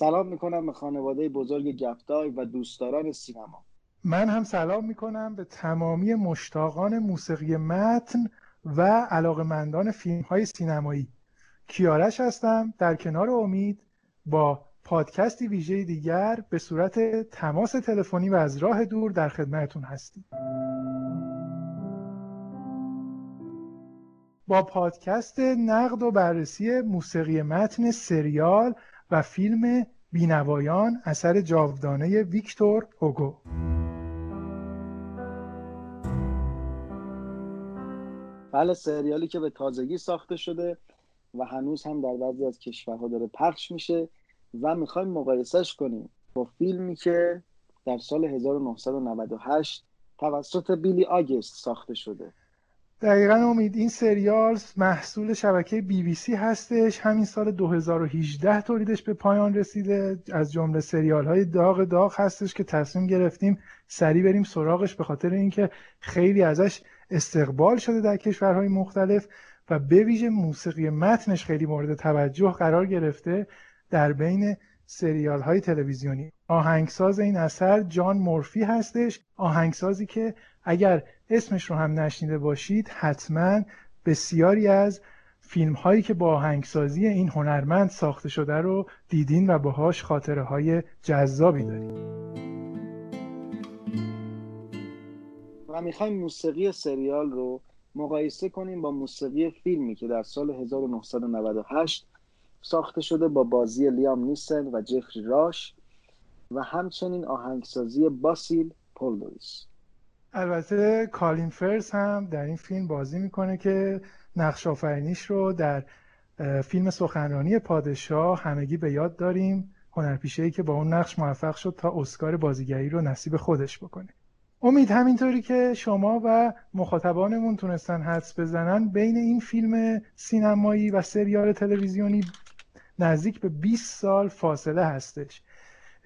سلام می‌کنم به خانواده بزرگ گپتای و دوستداران سینما. من هم سلام می‌کنم به تمامی مشتاقان موسیقی متن و علاقمندان فیلم های سینمایی. کیارش هستم در کنار امید با پادکستی ویژه دیگر به صورت تماس تلفنی و از راه دور در خدمتتون هستیم. با پادکست نقد و بررسی موسیقی متن سریال و فیلم بینوایان اثر جاودانه ویکتور هوگو. بله سریالی که به تازگی ساخته شده و هنوز هم در بعضی از کشورها داره پخش میشه و می‌خوایم مقایسهش کنیم با فیلمی که در سال 1998 توسط بیلی آگست ساخته شده. دقیقا امید این سریال محصول شبکه بی بی سی هستش. همین سال 2018 تولیدش به پایان رسیده. از جمله سریال های داغ داغ هستش که تصمیم گرفتیم سریع بریم سراغش به خاطر اینکه خیلی ازش استقبال شده در کشورهای مختلف و به ویژه موسیقی متنش خیلی مورد توجه قرار گرفته در بین سریال های تلویزیونی. آهنگساز این اثر جان مورفی هستش. آهنگسازی که اگر اسمش رو هم نشنیده باشید حتما بسیاری از فیلم هایی که با آهنگسازی این هنرمند ساخته شده رو دیدین و باهاش خاطره های جذابی دارید و می‌خوایم موسیقی سریال رو مقایسه کنیم با موسیقی فیلمی که در سال 1998 ساخته شده با بازی لیام نیسن و جفری راش و همچنین آهنگسازی باسیل پولدویس. البته کالین فرس هم در این فیلم بازی می‌کنه که نقش آفرینیش رو در فیلم سخنرانی پادشاه همگی به یاد داریم. هنرپیشه که با اون نقش موفق شد تا اسکار بازیگری رو نصیب خودش بکنه. امید همینطوری که شما و مخاطبانمون تونستن حدس بزنن بین این فیلم سینمایی و سریال تلویزیونی نزدیک به 20 سال فاصله هستش.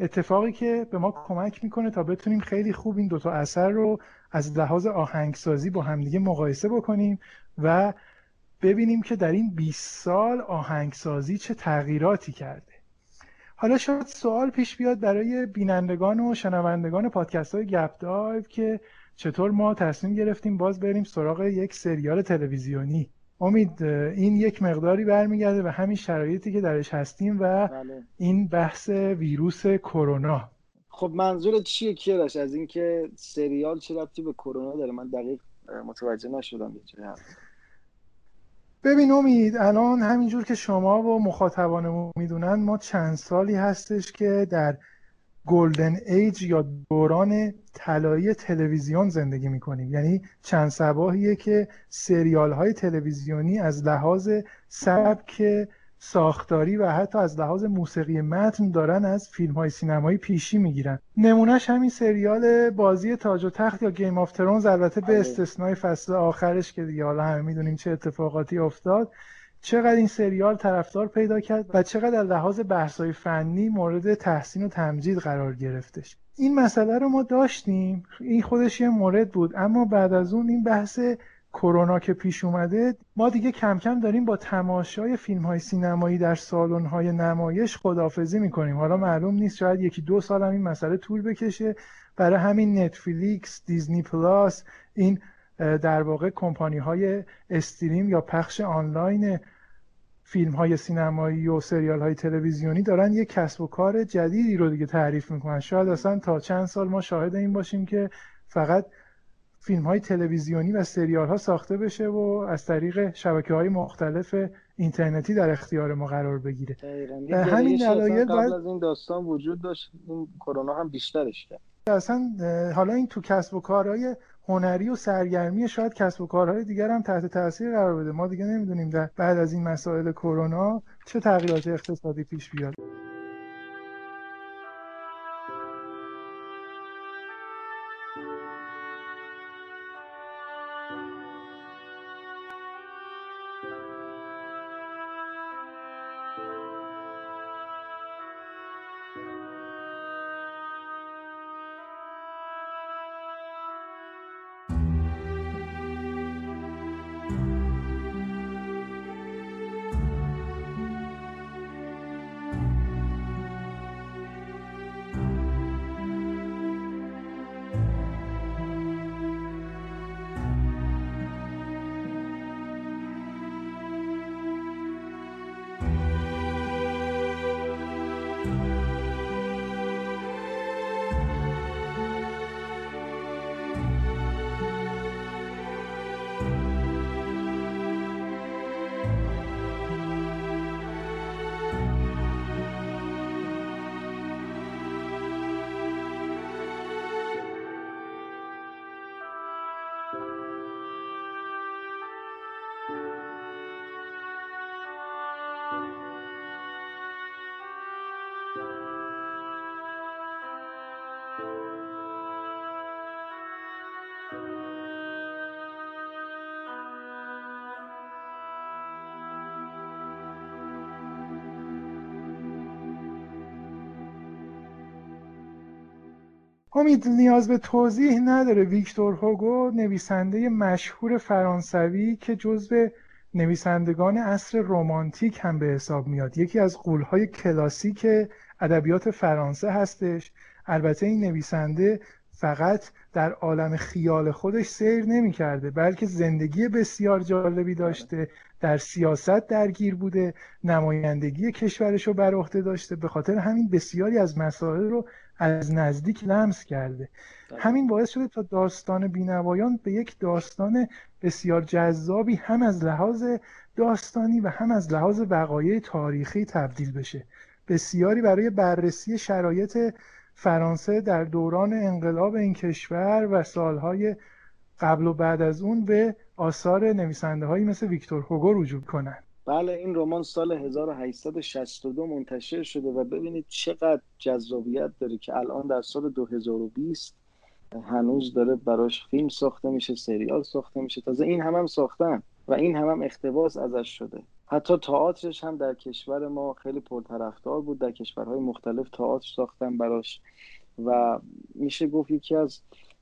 اتفاقی که به ما کمک می‌کنه تا بتونیم خیلی خوب این دوتا اثر رو از لحاظ آهنگسازی با همدیگه مقایسه بکنیم و ببینیم که در این 20 سال آهنگسازی چه تغییراتی کرده. حالا شاید سوال پیش بیاد برای بینندگان و شنوندگان پادکست های گپ دایو که چطور ما تصمیم گرفتیم باز بریم سراغ یک سریال تلویزیونی. امید این یک مقداری برمیگرده به همین شرایطی که درش هستیم و بله. این بحث ویروس کرونا. خب منظور چیه کیارش از اینکه سریال چه ربطی به کرونا داره؟ من دقیق متوجه نشدم ببین امید الان همینجور که شما و مخاطبانمون می‌دونن ما چند سالی هستش که در golden age یا دوران طلایی تلویزیون زندگی می‌کنیم. یعنی چند صباحیه که سریال های تلویزیونی از لحاظ سبک ساختاری و حتی از لحاظ موسیقی متن دارن از فیلم های سینمایی پیشی می‌گیرن. نمونهش همین سریال بازی تاج و تخت یا Game of Thrones البته به آره. استثنای فصل آخرش که دیگه حالا همه می‌دونیم چه اتفاقاتی افتاد. چقدر این سریال طرفدار پیدا کرد و چقدر در لحاظ بحث‌های فنی مورد تحسین و تمجید قرار گرفتش. این مسئله رو ما داشتیم. این خودش یه مورد بود. اما بعد از اون این بحث کرونا که پیش اومده ما دیگه کم کم داریم با تماشای فیلم های سینمایی در سالن های نمایش خداحافظی می‌کنیم. حالا معلوم نیست شاید یکی دو سال هم این مسئله طول بکشه. برای همین Netflix Disney Plus این در واقع کمپانی های stream یا پخش آنلاین فیلم های سینمایی و سریال های تلویزیونی دارن یه کسب و کار جدیدی رو دیگه تعریف می‌کنن. شاید اصلا تا چند سال ما شاهد این باشیم که فقط فیلم های تلویزیونی و سریال ها ساخته بشه و از طریق شبکه های مختلف اینترنتی در اختیار ما قرار بگیره. همین دلایل قبل از این داستان وجود داشت. این کرونا هم بیشترش کرد. اصلا حالا این تو کسب و کارهای هنری و سرگرمی شاید کسب و کارهای دیگر هم تحت تاثیر قرار بده. ما دیگه نمی‌دونیم در بعد از این مسائل کرونا چه تغییرات اقتصادی پیش بیاد. امید نیاز به توضیح نداره. ویکتور هوگو نویسنده مشهور فرانسوی که جزو نویسندگان عصر رمانتیک هم به حساب میاد. یکی از قولهای کلاسیک ادبیات فرانسه هستش. البته این نویسنده فقط در عالم خیال خودش سیر نمی کرده بلکه زندگی بسیار جالبی داشته در سیاست درگیر بوده نمایندگی کشورش رو بر عهده داشته. به خاطر همین بسیاری از مسائل رو از نزدیک لمس کرده. بله. همین باعث شده تا داستان بینوایان به یک داستان بسیار جذابی هم از لحاظ داستانی و هم از لحاظ وقایع تاریخی تبدیل بشه. بسیاری برای بررسی شرایط فرانسه در دوران انقلاب این کشور و سالهای قبل و بعد از اون به آثار نویسنده هایی مثل ویکتور هوگو رجوع کنند. بله این رمان سال 1862 منتشر شده و ببینید چقدر جذابیت داره که الان در سال 2020 هنوز داره براش فیلم ساخته میشه سریال ساخته میشه. تازه این هم هم ساختن و این هم هم اقتباس ازش شده. حتی تئاترش هم در کشور ما خیلی پرطرفدار بود. در کشورهای مختلف تئاتر ساختن براش و میشه گفت یکی از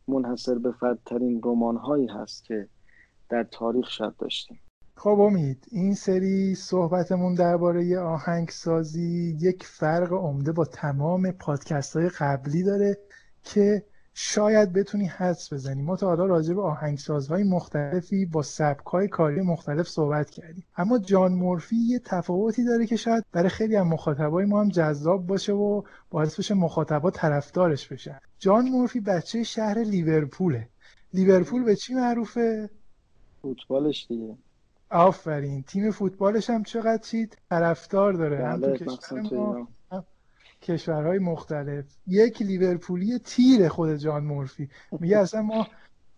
منحصر به فردترین رمان هایی هست که در تاریخ شد داشتیم. خب امید این سری صحبتمون درباره آهنگسازی یک فرق عمده با تمام پادکست های قبلی داره که شاید بتونی حدس بزنی. ما تا حالا راجع به آهنگسازهای مختلفی با سبکهای کاری مختلف صحبت کردیم. اما جان مورفی یه تفاوتی داره که شاید برای خیلی از مخاطبای ما هم جذاب باشه و باعث بشه مخاطبا طرفدارش بشن. جان مورفی بچه شهر لیورپوله. لیورپول به چی معروفه؟ فوتبالش دیگه. آفرین. تیم فوتبالش هم چقدر چید؟ طرفدار داره. هم تو کشور کشورهای مختلف. یک لیورپولی تیر خود جان مورفی. میگه اصلا ما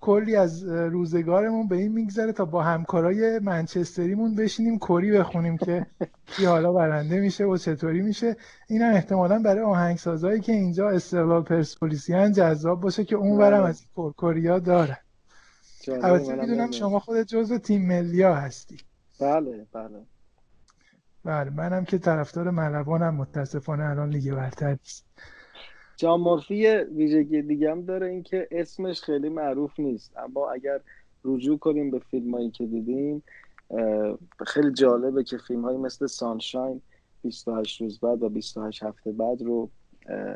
کلی از روزگارمون به این میگذره تا با همکارای منچستریمون بشینیم کری بخونیم که کی حالا برنده میشه و چطوری میشه. این هم احتمالا برای آهنگسازهایی که اینجا استقلال پرسپولیسیان جذاب باشه که اون برم از این کرکوریا داره. البته می‌دونم شما خود جزو تیم ملیا هستی. بله بله. بله منم که طرفدار ملوانم متاسفانه الان لیگ برتر نیست. جان مورفی ویژگی دیگه هم داره اینکه اسمش خیلی معروف نیست. اما اگر رجوع کنیم به فیلم هایی که دیدیم خیلی جالبه که فیلم هایی مثل سانشاین 28 روز بعد و 28 هفته بعد رو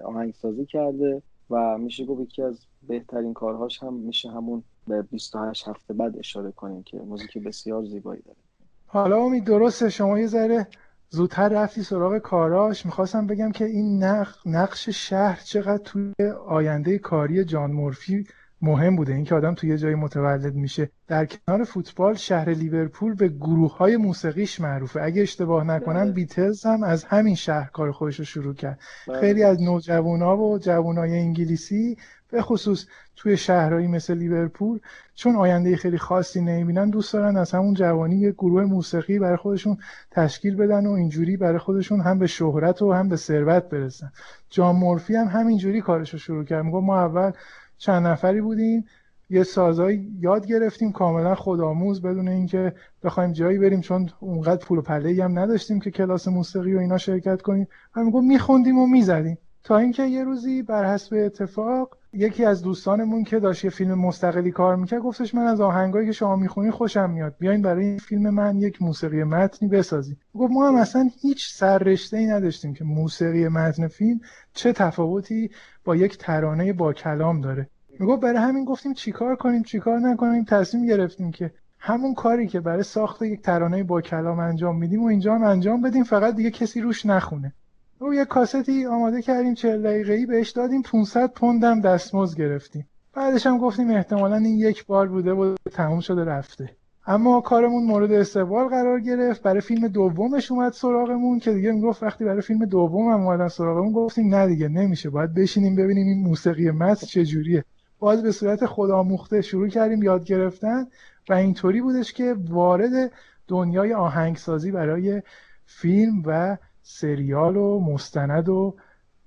آهنگسازی کرده و میشه گفت یکی از بهترین کارهاش هم میشه همون به 28 هفته بعد اشاره کنیم که موزیک بسیار زیبایی داره. حالا امید درسته؟ شما یه ذره زودتر رفتی سراغ کاراش. می‌خواستم بگم که این نقش شهر چقدر توی آینده کاری جان مورفی مهم بوده. اینکه آدم توی یه جایی متولد میشه. در کنار فوتبال شهر لیورپول به گروه های موسیقیش معروفه. اگه اشتباه نکنم بله. بیتلز هم از همین شهر کار خودش رو شروع کرد. بله. خیلی از نوجوانا و جوانای انگلیسی به خصوص توی شهرهایی مثل لیورپول چون آینده خیلی خاصی نمی‌بینن دوست دارن از همون جوانی یه گروه موسیقی برای خودشون تشکیل بدن و اینجوری برای خودشون هم به شهرت و هم به ثروت برسن. جان مورفی هم همینجوری کارش رو شروع کرد. میگه ما اول چند نفری بودیم یه سازایی یاد گرفتیم کاملا خودآموز بدون اینکه بخوایم جایی بریم چون اونقدر پول و پله هم نداشتیم که کلاس موسیقی و اینا شرکت کنیم. میگم میخوندیم و می‌زدیم. تا اینکه یه روزی بر حسب اتفاق یکی از دوستانمون که داشت یه فیلم مستقلی کار می‌کرد گفتش من از آهنگایی که شما می‌خونی خوشم میاد. بیاین برای این فیلم من یک موسیقی متنی بسازی گفت ما هم اصلا هیچ سررشته ای نداشتیم که موسیقی متن فیلم چه تفاوتی با یک ترانه با کلام داره. می‌گفت برای همین گفتیم چیکار کنیم چیکار نکنیم؟ تصمیم گرفتیم که همون کاری که برای ساخت یک ترانه با کلام انجام میدیم و اینجا هم انجام بدیم فقط دیگه کسی روش نخونه. او یه کاستی آماده کردیم 40 دقیقه ای بهش دادیم 500 پوندم دستمزد گرفتیم. بعدش هم گفتیم احتمالا این یک بار بوده و تموم شده رفته. اما کارمون مورد استقبال قرار گرفت. برای فیلم دومش اومد سراغمون که دیگه می‌گفت وقتی برای فیلم دوم هم اومدن سراغمون گفتیم نه دیگه نمیشه. باید بشینیم ببینیم این موسیقی متن چجوریه. باز به صورت خودآموخته شروع کردیم یاد گرفتن و اینطوری بودش که وارد دنیای آهنگسازی برای فیلم و سریال و مستند و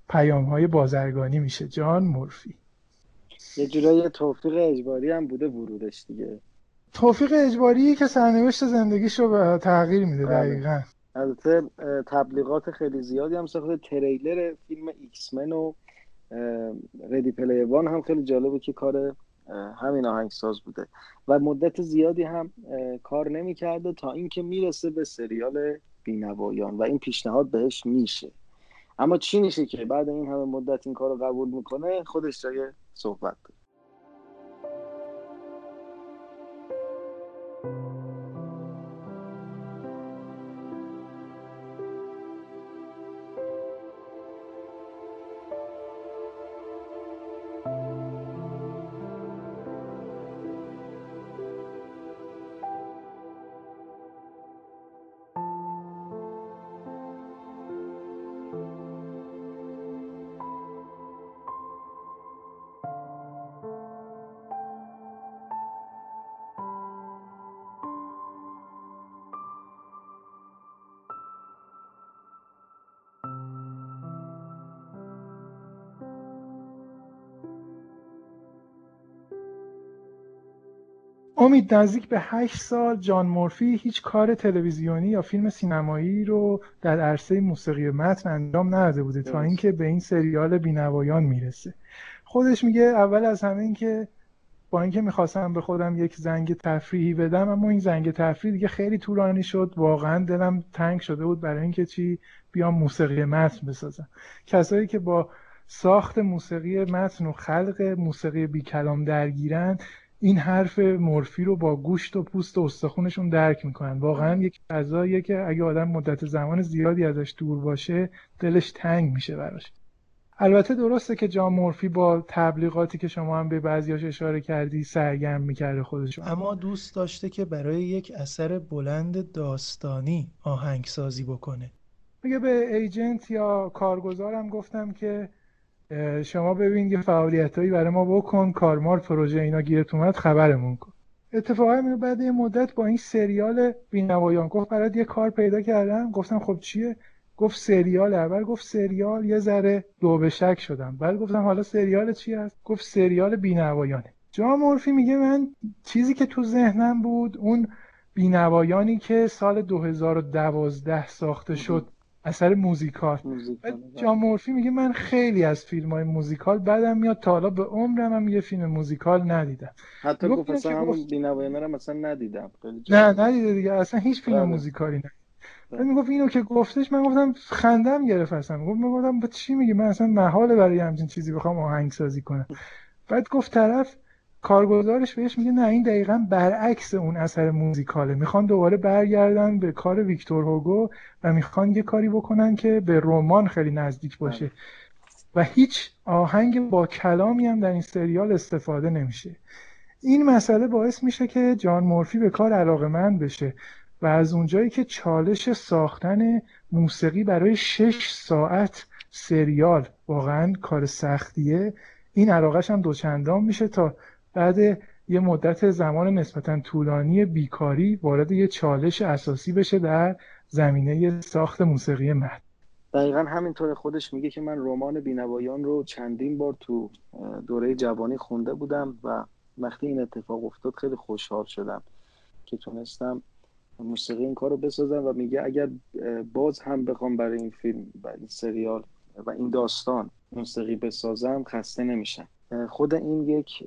پیام های بازرگانی میشه. جان مورفی. یه جورایی توفیق اجباری هم بوده ورودش دیگه. توفیق اجباری که سرنوشت زندگیش رو به تغییر میده بله. دقیقا. البته تبلیغات خیلی زیادی هم ساخته. تریلر فیلم X-Men و ردی پلی وان هم خیلی جالبه که کار همین آهنگساز بوده. و مدت زیادی هم کار نمی‌کرده تا اینکه می‌رسه به سریال بینوایان و این پیشنهاد بهش میشه. اما چی میشه که بعد این همه مدت این کار رو قبول می‌کنه خودش جای صحبت داره. امید نزدیک به هشت سال جان مورفی هیچ کار تلویزیونی یا فیلم سینمایی رو در عرصه موسیقی متن انجام نداده بوده تا اینکه به این سریال بینوایان می‌رسه. خودش میگه اول از همه اینکه با اینکه می‌خواستم به خودم یک زنگ تفریحی بدم اما این زنگ تفریحی دیگه خیلی طولانی شد. واقعا دلم تنگ شده بود برای اینکه چی؟ بیام موسیقی متن بسازم. کسایی که با ساخت موسیقی متن و خلق موسیقی بی کلام درگیرن این حرف مورفی رو با گوشت و پوست و استخونشون درک می‌کنن. واقعا یک فضاییه که اگه آدم مدت زمان زیادی ازش دور باشه دلش تنگ میشه براش. البته درسته که جان مورفی با تبلیغاتی که شما هم به بعضیاش اشاره کردی سرگرم می‌کرده خودش اما دوست داشته که برای یک اثر بلند داستانی آهنگسازی بکنه. میگه به ایجنت یا کارگزارم گفتم که شما ببین یه فعالیتایی برای ما بکن کارمار پروژه اینا گیرت اومد خبرمون کن. اتفاقا بعد یه مدت با این سریال بینوایان گفت برات یه کار پیدا کردم. گفتم خب چیه؟ گفت سریال اول گفت سریال یه ذره دو به شک شدم. بعد گفتم حالا سریال چی هست؟ گفت سریال بینوایانه. جا مورفی میگه من چیزی که تو ذهنم بود اون بینوایانی که سال 2012 ساخته شد. اثر موزیکال. جان مورفی میگه من خیلی از فیلم های موزیکال بعدم میاد تا حالا به عمرم هم یه فیلم موزیکال ندیدم. حتی گفت اصلا همون بینوایانه رو مثلا ندیدم. نه ندیده دیگه. اصلا هیچ فیلم بله. موزیکالی نه بعد می‌گفت اینو که گفتش من گفتم خندم گرفت اصلا. گفت می‌گفتم با چی میگی؟ من اصلا محاله برای همچین چیزی بخوام آهنگ سازی کنم. بعد گفت طرف کارگزارش بهش میگه نه این دقیقا برعکس اون اثر موزیکاله. می‌خوان دوباره برگردن به کار ویکتور هوگو و می‌خوان یه کاری بکنن که به رمان خیلی نزدیک باشه. بله. و هیچ آهنگ با کلامی هم در این سریال استفاده نمیشه. این مسئله باعث میشه که جان مورفی به کار علاقه من بشه و از اونجایی که چالش ساختن موسیقی برای شش ساعت سریال واقعا کار سختیه این علاقش هم دوچندان میشه تا بعد یه مدت زمان نسبتا طولانی بیکاری وارد یه چالش اساسی بشه در زمینه ساخت موسیقی متن. دقیقا همینطور خودش میگه که من رمان بینوایان رو چندین بار تو دوره جوانی خونده بودم و وقتی این اتفاق افتاد خیلی خوشحال شدم که تونستم موسیقی این کار رو بسازم و میگه اگر باز هم بخوام برای این فیلم و این سریال و این داستان موسیقی بسازم خسته نمیشم. خود این یک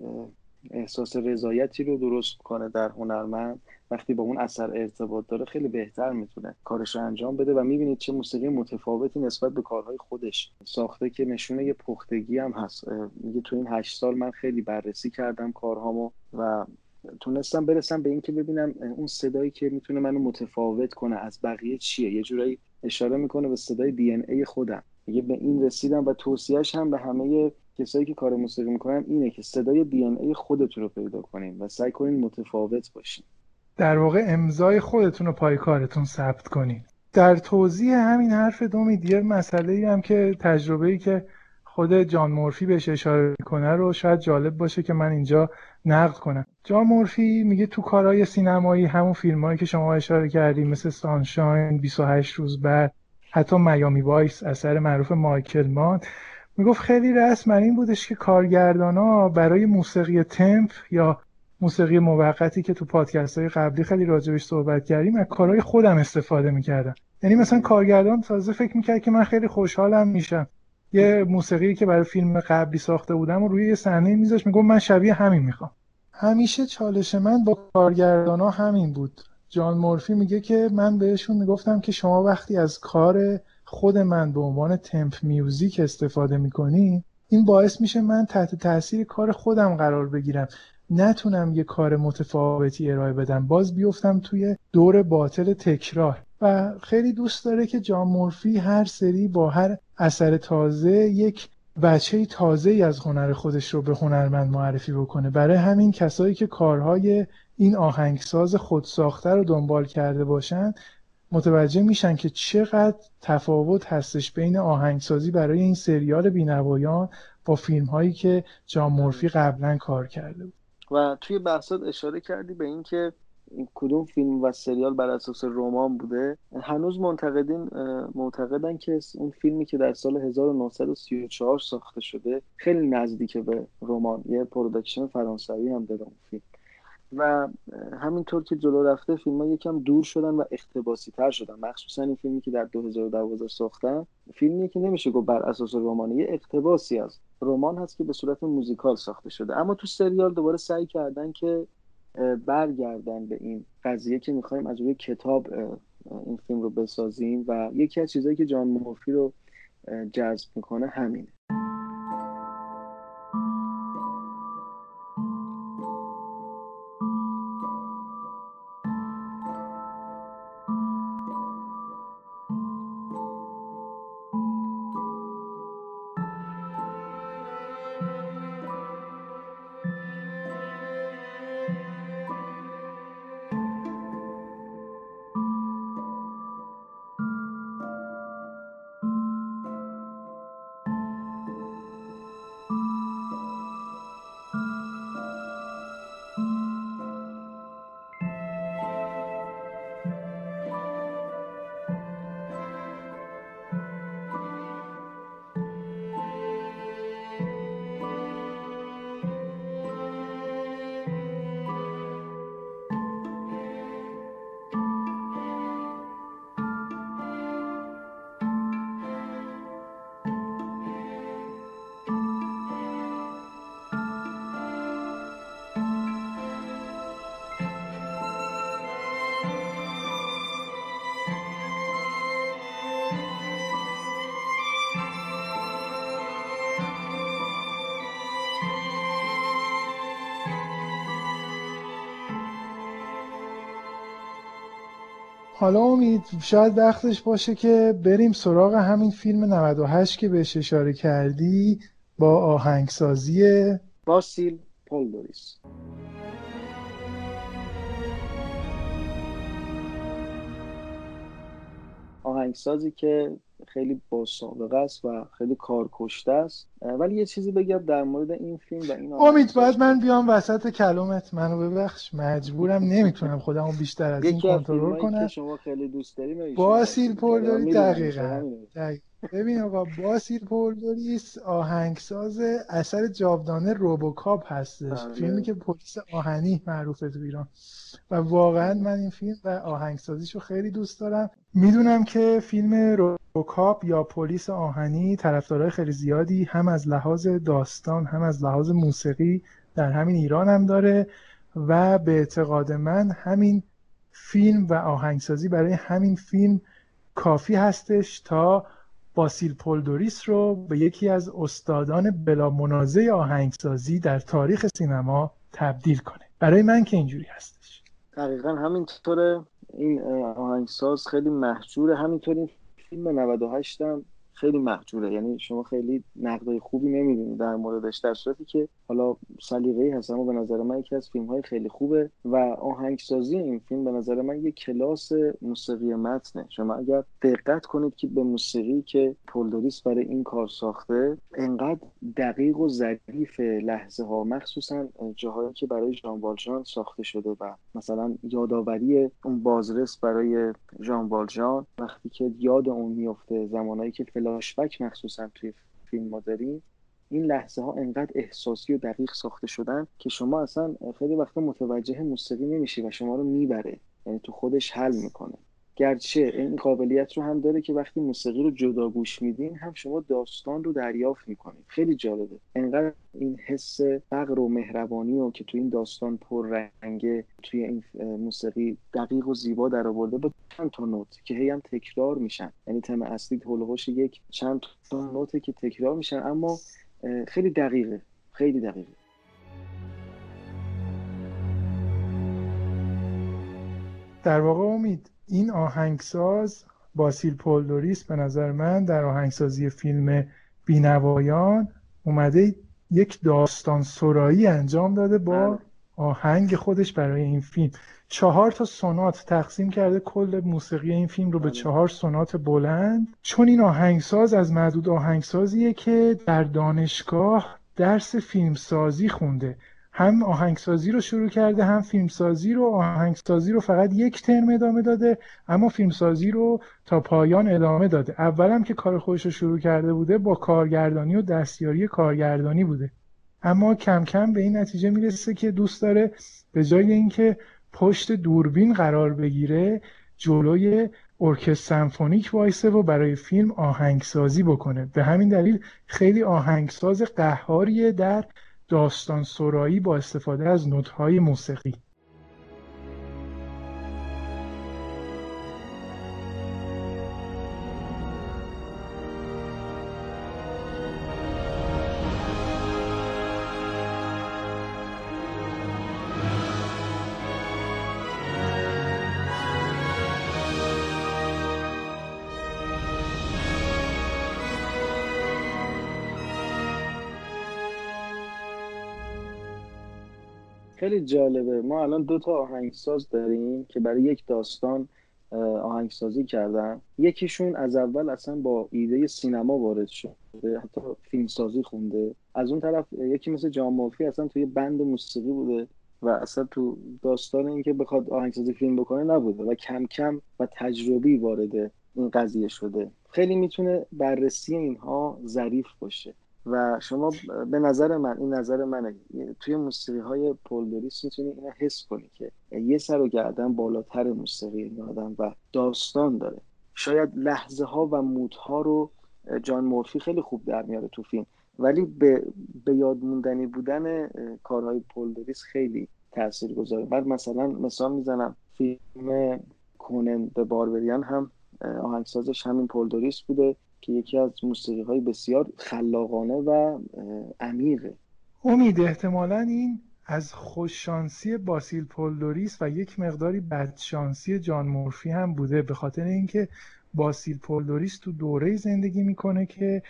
احساس رضایتی رو درست کنه در هنرمند وقتی با اون اثر ارتباط داره خیلی بهتر می‌تونه کارش رو انجام بده و می‌بینید چه موسیقی متفاوتی نسبت به کارهای خودش ساخته که نشونه یه پختگی هم هست. میگه تو این هشت سال من خیلی بررسی کردم کارهامو و تونستم برسم به اینکه ببینم اون صدایی که می‌تونه منو متفاوت کنه از بقیه چیه. یه جورایی اشاره می‌کنه به صدای دی ای خودم. میگه به این رسیدم و توصیهش هم به همه کسایی که کار موسیقی می‌کنن اینه که صدای دی ای خودتون رو پیدا کنین و سعی کنین متفاوت باشین. در واقع امضای خودتون رو پای کارتون ثبت کنین. در توضیح همین حرف تو امید یه مسئله ای هم که تجربه ای که خود جان مورفی بهش اشاره کنه رو شاید جالب باشه که من اینجا نقل کنم. جان مورفی میگه تو کارهای سینمایی همون فیلمایی که شما اشاره کردی مثل Sunshine 28 روز بعد حتی Miami Vice اثر معروف مایکل مان می‌گفت خیلی رسم این بودش که کارگردان ها برای موسیقی temp یا موسیقی موقتی که تو پادکست های قبلی خیلی راجبش صحبت کردیم از کارهای خودم استفاده می‌کردم. یعنی مثلا کارگردان تازه فکر می‌کرد که من خیلی خوشحالم میشم. یه موسیقی که برای فیلم قبلی ساخته بودم و روی یه صحنه میذاش می‌گفت من شبیه همین می‌خوام. همیشه چالش من با کارگردان ها همین بود. جان مورفی میگه که من بهشون می‌گفتم که شما وقتی از کار خود من به عنوان تمپ میوزیک استفاده می‌کنی این باعث میشه من تحت تاثیر کار خودم قرار بگیرم. نتونم یه کار متفاوتی ارائه بدم. باز بیفتم توی دور باطل تکرار. و خیلی دوست داره که جان مورفی هر سری با هر اثر تازه یک بچه تازه ای از هنر خودش رو به هنرمند معرفی بکنه. برای همین کسایی که کارهای این آهنگساز خودساخته رو دنبال کرده باشن متوجه میشن که چقدر تفاوت هستش بین آهنگسازی برای این سریال بینوایان با فیلم هایی که جان مورفی قبلا کار کرده بود. و توی بحثات اشاره کردی به اینکه این کدوم فیلم و سریال بر اساس رمان بوده. هنوز منتقدین معتقدن که اون فیلمی که در سال 1934 ساخته شده خیلی نزدیک به رمان. یه production فرانسوی هم داره اون فیلم. و همینطور که جلو رفته فیلم ها یکم دور شدن و اقتباسی تر شدن. مخصوصا این فیلمی که در 2012 ساختن فیلمی که نمیشه گفت بر اساس رمانه یه اقتباسی از رمان هست که به صورت موزیکال ساخته شده. اما تو سریال دوباره سعی کردن که برگردن به این قضیه که می‌خوایم از روی کتاب این فیلم رو بسازیم و یکی از چیزهایی که جان مورفی رو جذب می‌کنه همینه. حالا امید شاید وقتش باشه که بریم سراغ همین فیلم 98 که بهش اشاره کردی با آهنگسازی باسیل پولدوریس. آهنگسازی که خیلی با سابقه است و خیلی کارکشته است. ولی یه چیزی بگم در مورد این فیلم و این امید باید من بیام وسط کلامت. منو ببخش. مجبورم نمی‌تونم خودمو بیشتر از این کنترل کنم. شما خیلی دوست داریم باسیل پولدوری دقیقا. ببین آقا باسیل پولدوریس آهنگساز اثر جاودانه روبوکاپ هستش. آره. فیلمی که پلیس آهنی معروفه تو ایران. و واقعا من این فیلم و آهنگسازیشو خیلی دوست دارم. می‌دونم که فیلم روکاپ یا پلیس آهنی طرفدارای خیلی زیادی هم از لحاظ داستان هم از لحاظ موسیقی در همین ایران هم داره و به اعتقاد من همین فیلم و آهنگسازی برای همین فیلم کافی هستش تا باسیل پولدوریس رو به یکی از استادان بلا منازع آهنگسازی در تاریخ سینما تبدیل کنه. برای من که اینجوری هستش. دقیقا همینطوره. این آهنگساز خیلی محجوره همینطور این فیلم 98 هم خیلی محجوره یعنی شما خیلی نقدای خوبی نمی‌بینید در موردش در صورتی که حالا سلیقه‌ای هست اما به نظر من یکی از فیلم های خیلی خوبه و آهنگسازی این فیلم به نظر من یک کلاس موسیقی متنه. شما اگر دقت کنید که به موسیقی که پولدوریس برای این کار ساخته انقدر دقیق و ظریف لحظه ها مخصوصا جاهایی که برای ژان والژان ساخته شده و مثلا یادآوری اون بازرس برای ژان والژان وقتی که یاد اون میفته زمانایی که فلاش بک مخصوصا توی فیلم ما داریم این لحظه ها انقدر احساسی و دقیق ساخته شدن که شما اصلا خیلی وقتا متوجه موسیقی نمیشی و شما رو می‌بره یعنی تو خودش حل می‌کنه. گرچه این قابلیت رو هم داره که وقتی موسیقی رو جدا گوش میدین هم شما داستان رو دریافت می‌کنید. خیلی جالبه. انقدر این حس فقر و مهربانی و که تو این داستان پر رنگه توی این موسیقی دقیق و زیبا در آورده با چند تا نوت که هی هم تکرار میشن. یعنی تم اصلی هولوش یک چند تا نوته که تکرار میشن اما خیلی دقیقه. خیلی دقیقه. در واقع امید این آهنگساز باسیل پولدوریس به نظر من در آهنگسازی فیلم بینوایان اومده یک داستان سرایی انجام داده با بله. آهنگ خودش برای این فیلم چهار تا سونات تقسیم کرده کل موسیقی این فیلم رو به بله. چهار سونات بلند چون این آهنگساز از معدود آهنگسازیه که در دانشگاه درس فیلمسازی خونده هم آهنگسازی رو شروع کرده هم فیلمسازی رو. آهنگسازی رو فقط یک ترم ادامه داده اما فیلمسازی رو تا پایان ادامه داده. اولم که کار خودش رو شروع کرده بوده با کارگردانی و دستیاری کارگردانی بوده. اما کم کم به این نتیجه می‌رسه که دوست داره به جای اینکه پشت دوربین قرار بگیره جلوی ارکستر سمفونیک وایسه و برای فیلم آهنگسازی بکنه. به همین دلیل خیلی آهنگساز قهاریه در داستان سرایی با استفاده از نوت‌های موسیقی. خیلی جالبه. ما الان دو تا آهنگساز داریم که برای یک داستان آهنگسازی کردن. یکیشون از اول اصلا با ایده سینما وارد شده حتی فیلمسازی خونده. از اون طرف یکی مثل جان مورفی اصلا توی بند موسیقی بوده و اصلا تو داستان اینکه بخواد آهنگسازی فیلم بکنه نبوده و کم کم و تجربی وارد این قضیه شده. خیلی می‌تونه بررسی اینها ظریف باشه. و شما به نظر من این نظر منه. توی موسیقی های پولدوریس می‌تونی اینو حس کنی که یه سر و گردن بالاتر موسیقی این و داستان داره. شاید لحظه ها و مودها رو جان مورفی خیلی خوب در میاره تو فیلم. ولی به, به یاد موندنی بودن کارهای پولدوریس خیلی تاثیر گذاره بعد مثلا مثال می‌زنم فیلم کونن به باربریان هم آهنگسازش همین پولدوریس بوده. که یکی از موسیقی های بسیار خلاقانه و عمیقه. امید احتمالا این از خوششانسی باسیل پولدوریس و یک مقداری بدشانسی جان مورفی هم بوده به خاطر اینکه باسیل پولدوریس تو دوره زندگی می‌کنه که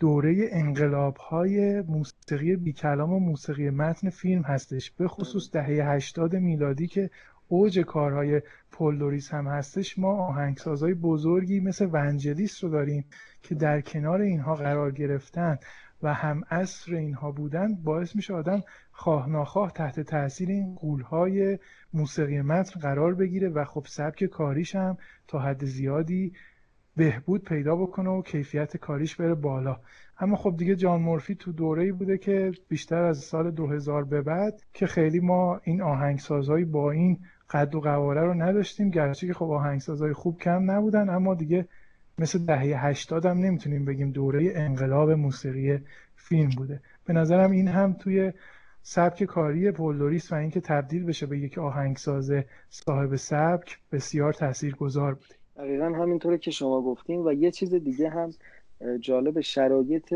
دوره انقلاب های موسیقی بیکلام و موسیقی متن فیلم هستش به خصوص دهه 80 میلادی که اوج کارهای پولدوریس هم هستش ما آهنگسازهای بزرگی مثل ونجلیس رو داریم که در کنار اینها قرار گرفتن و هم اصر اینها بودن باعث میشه آدم خواه ناخواه تحت تاثیر این قولهای موسیقی متن قرار بگیره و خب سبک کاریش هم تا حد زیادی بهبود پیدا بکنه و کیفیت کاریش بره بالا. اما خب دیگه جان مورفی تو دوره ای بوده که بیشتر از سال 2000 به بعد که خیلی ما این آهنگسازهایی با این قد و قواره رو نداشتیم. گرچه که خب آهنگسازهای خوب کم نبودن اما دیگه مثل دهه 80 هم نمی‌تونیم بگیم دوره انقلاب موسیقی فیلم بوده. به نظرم این هم توی سبک کاری پولدوریس و اینکه تبدیل بشه به یک آهنگساز صاحب سبک بسیار تاثیرگذار بوده. دقیقا همینطوره که شما گفتین و یه چیز دیگه هم جالب شرایط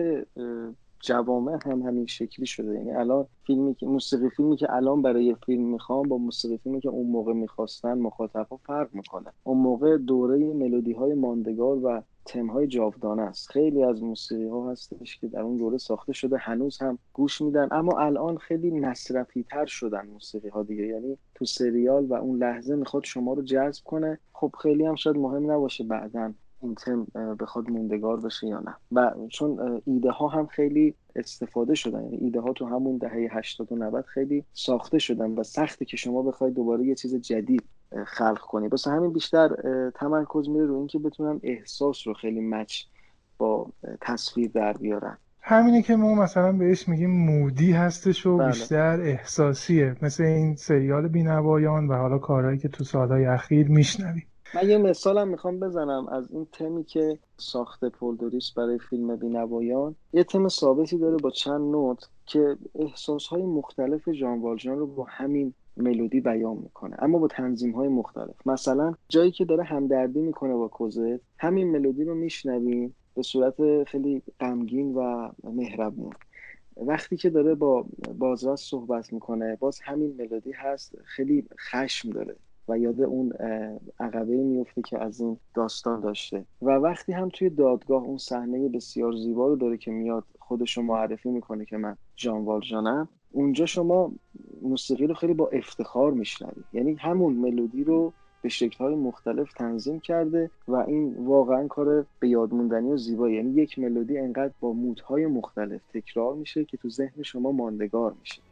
جوامع هم همین شکلی شده. یعنی الان فیلمی که موسیقی فیلمی که الان برای فیلم می‌خوام با موسیقی فیلمی که اون موقع می‌خواستن مخاطبها فرق می‌کنه اون موقع دوره ملودی های ماندگار و تمهای جاودانه است. خیلی از موسیقی ها هستش که در اون دوره ساخته شده هنوز هم گوش میدن. اما الان خیلی مصرفی تر شدن موسیقی ها دیگه. یعنی تو سریال و اون لحظه می‌خواد شما رو جذب کنه. خب خیلی هم شاید مهم نباشه بعدا این تم بخواد موندگار بشه یا نه. و چون ایده ها هم خیلی استفاده شدن. یعنی ایده ها تو همون دهه 80 و 90 خیلی ساخته شدن و سخته که شما بخواید دوباره یه چیز جدید خلق کنی. واسه همین بیشتر تمرکز میره رو اینکه بتونن احساس رو خیلی مچ با تصویر در بیارن. همینه که ما مثلا بهش میگیم مودی هستش و بله. بیشتر احساسیه. مثل این سریال بینوایان و حالا کارهایی که تو سالهای اخیر میشنویم. من یه مثالم می‌خوام بزنم از این تمی که ساخته پولدوریس برای فیلم بینوایان. یه تم ثابتی داره با چند نوت که احساسهای مختلف جان والجان رو با همین ملودی بیان می‌کنه اما با تنظیم های مختلف. مثلا جایی که داره همدردی می‌کنه با کوزت همین ملودی رو میشنویم به صورت خیلی غمگین و مهربون. وقتی که داره با بازرس صحبت می‌کنه باز همین ملودی هست خیلی خشم داره. و یاد اون عقبه میفته که از این داستان داشته. و وقتی هم توی دادگاه اون صحنه بسیار زیبا رو داره که میاد خودش رو معرفی می‌کنه که من جان والژانم اونجا شما موسیقی رو خیلی با افتخار میشنوید یعنی همون ملودی رو به شکلهای مختلف تنظیم کرده و این واقعا کار به یادموندنی و زیبایی. یعنی یک ملودی انقدر با مودهای مختلف تکرار میشه که تو ذهن شما ماندگار میشه.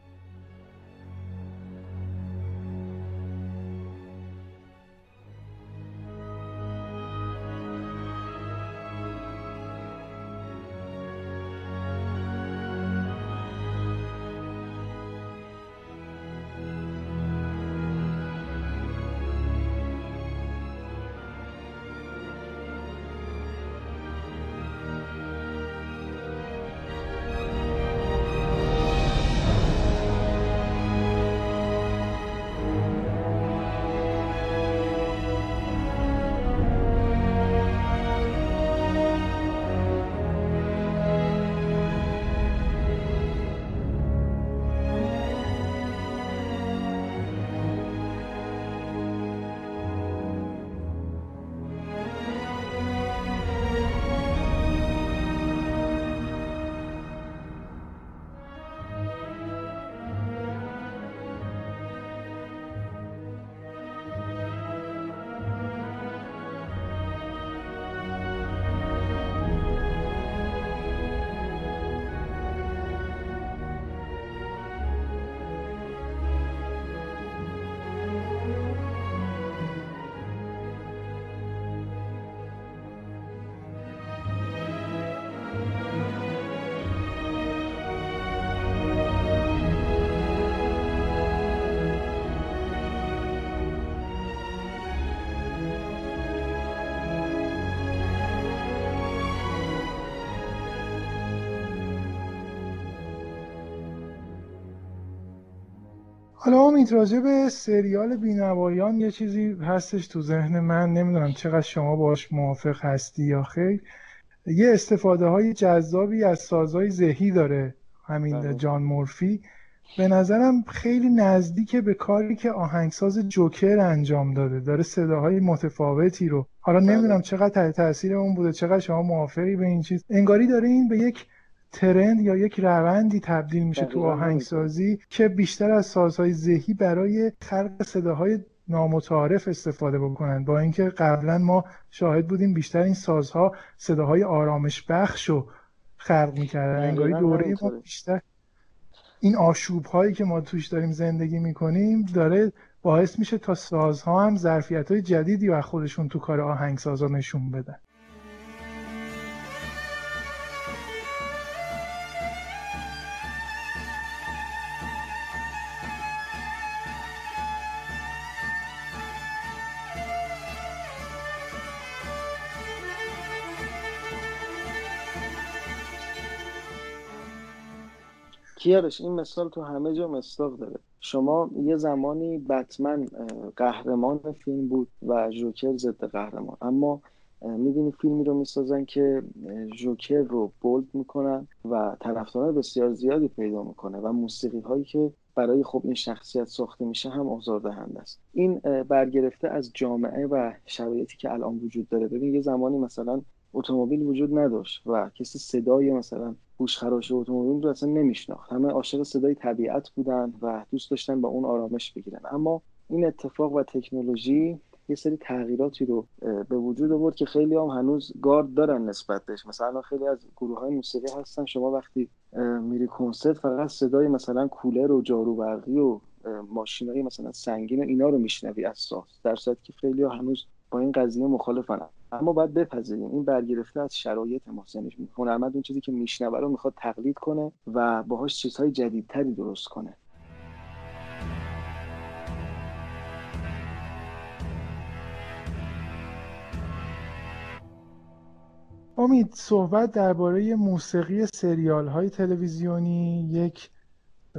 حالا امید راجع به سریال بینوایان یه چیزی هستش تو ذهن من نمی‌دونم چقدر شما باش موافق هستی یا خیر. یه استفاده های جذابی از سازهای ذهی داره همین بله. جان مورفی. به نظرم خیلی نزدیک به کاری که آهنگساز جوکر انجام داده. داره صداهای متفاوتی رو. حالا بله. نمی‌دونم چقدر تاثیر اون بوده چقدر شما موافقی به این چیز. انگاری داره این به یک ترند یا یک روندی تبدیل میشه تو آهنگسازی که بیشتر از سازهای ذهی برای خلق صداهای نامتعارف استفاده بکنن. با اینکه قبلا ما شاهد بودیم بیشتر این سازها صداهای آرامش بخش رو خلق می‌کردن. انگاری دوره ما بیشتر این آشوب هایی که ما توش داریم زندگی می‌کنیم داره باعث میشه تا سازها هم ظرفیت های جدیدی و خودشون تو کار آهنگسازا نشون بدن. کیارش این مثال تو همه جا مصداق داره. شما یه زمانی بتمن قهرمان فیلم بود و جوکر ضد قهرمان. اما می‌بینی فیلمی رو می‌سازن که جوکر رو بولد می‌کنن و طرفداران بسیار زیادی پیدا می‌کنه و موسیقی هایی که برای خب این شخصیت ساخته میشه هم آزاردهنده است. این برگرفته از جامعه و شرایطی که الان وجود داره. ببین یه زمانی مثلا اتومبیل وجود نداشت و کسی صدای مثلا گوشخراش اتومبیل رو اصلا نمیشناخت. همه عاشق صدای طبیعت بودن و دوست داشتن با اون آرامش بگیرن. اما این اتفاق و تکنولوژی یه سری تغییراتی رو به وجود آورد که خیلی هم هنوز گارد دارن نسبت بهش. مثلا خیلی از گروه های موسیقی هستن. شما وقتی میری کنسرت فقط صدای مثلا کولر و جارو برقی و ماشینای مثلا سنگین و اینا رو میشنوی از ساز. در صورتی که خیلی هنوز با این قضیه مخالفن. اما باید بپذیریم. این برگرفته از شرایط محسنش هنرمند اون چیزی که میشنوه رو می‌خواد تقلید کنه و باهاش چیزهای جدیدتری درست کنه. امید صحبت درباره موسیقی سریال های تلویزیونی یک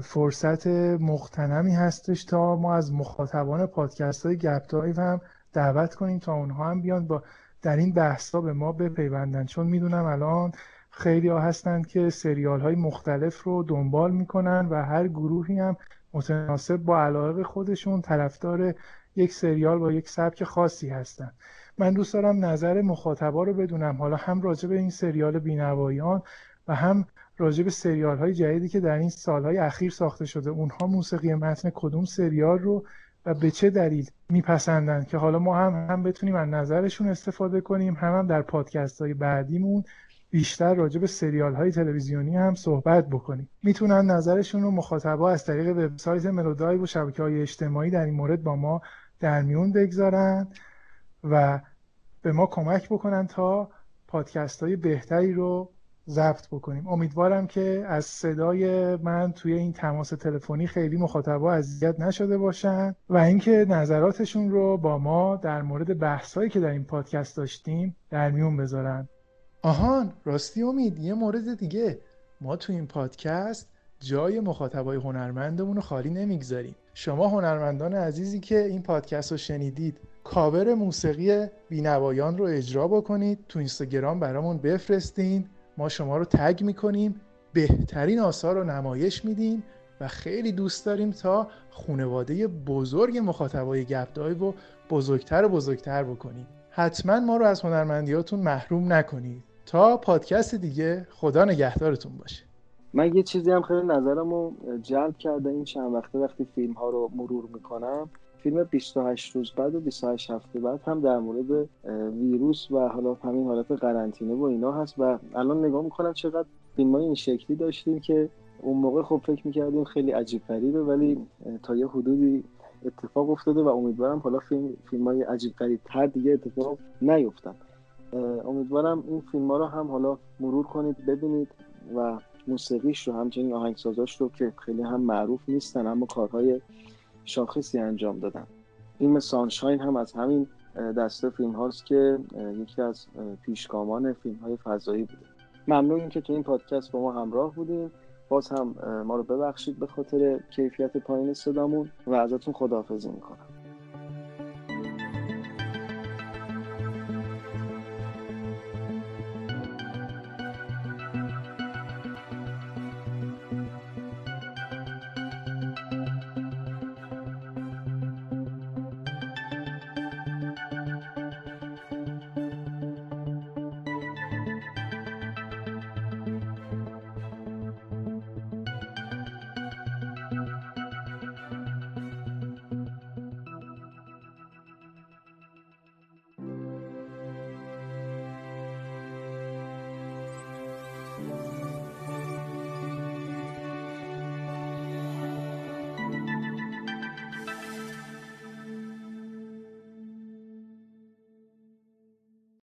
فرصت مختنمی هستش تا ما از مخاطبان پادکست های گپ هم دعوت کنیم تا اونها هم بیان با در این بحث به ما بپیوندن. چون می‌دونم الان خیلی ها هستند که سریال های مختلف رو دنبال می‌کنن و هر گروهی هم متناسب با علاقه خودشون طرفدار یک سریال با یک سبک خاصی هستن. من دوست دارم نظر مخاطبا رو بدونم. حالا هم راجع به این سریال بینوایان و هم راجع به سریال های جدیدی که در این سالهای اخیر ساخته شده. اونها موسیقی متن کدوم سریال رو به چه دلیل میپسندن که حالا ما هم هم بتونیم از نظرشون استفاده کنیم هم, هم در پادکست های بعدیمون بیشتر راجع به سریال های تلویزیونی هم صحبت بکنیم. می‌تونن نظرشون رو مخاطبا از طریق وبسایت ملودای و شبکه های اجتماعی در این مورد با ما در میون بگذارن و به ما کمک بکنن تا پادکست های بهتری رو ضبط بکنیم. امیدوارم که از صدای من توی این تماس تلفنی خیلی مخاطبا اذیت نشده باشن و اینکه نظراتشون رو با ما در مورد بحثایی که در این پادکست داشتیم در میون بذارن. آهان راستی امید یه مورد دیگه. ما تو این پادکست جای مخاطبای هنرمندمون رو خالی نمی‌گذاریم. شما هنرمندان عزیزی که این پادکست رو شنیدید کاور موسیقی بینوایان رو اجرا بکنید. تو اینستاگرام برامون بفرستین. ما شما رو تگ می‌کنیم بهترین آثار رو نمایش میدیم و خیلی دوست داریم تا خانواده بزرگ مخاطبای گپدای رو بزرگتر و بزرگتر بکنیم. حتما ما رو از هنرمندیاتون محروم نکنید. تا پادکست دیگه خدا نگهدارتون باشه. من یه چیزی هم خیلی نظرم رو جلب کرده این چند وقته وقتی فیلم ها رو مرور می‌کنم. فیلم 28 روز بعد و 28 هفته بعد هم در مورد ویروس و حالا همین حالت قرنطینه و اینا هست و الان نگاه می‌کنم چقدر فیلم این شکلی داشتیم که اون موقع خب فکر می‌کردیم خیلی عجیب غریبه ولی تا یه حدودی اتفاق افتاده و امیدوارم حالا فیلم, فیلم های عجیب غریب تر دیگه اتفاق نیفتن. امیدوارم این فیلم ها رو هم حالا مرور کنید ببینید و موسیقیش رو همچنین آهنگسازاش رو که خیلی هم معروف نیستن اما کارهای شاخصی انجام دادن. فیلم سانشاین هم از همین دسته فیلم هاست که یکی از پیشگامان فیلم های فضایی بوده. ممنون که تو این پادکست با ما همراه بودیم باز هم ما رو ببخشید به خاطر کیفیت پایین صدامون و ازتون خداحافظی می‌کنم.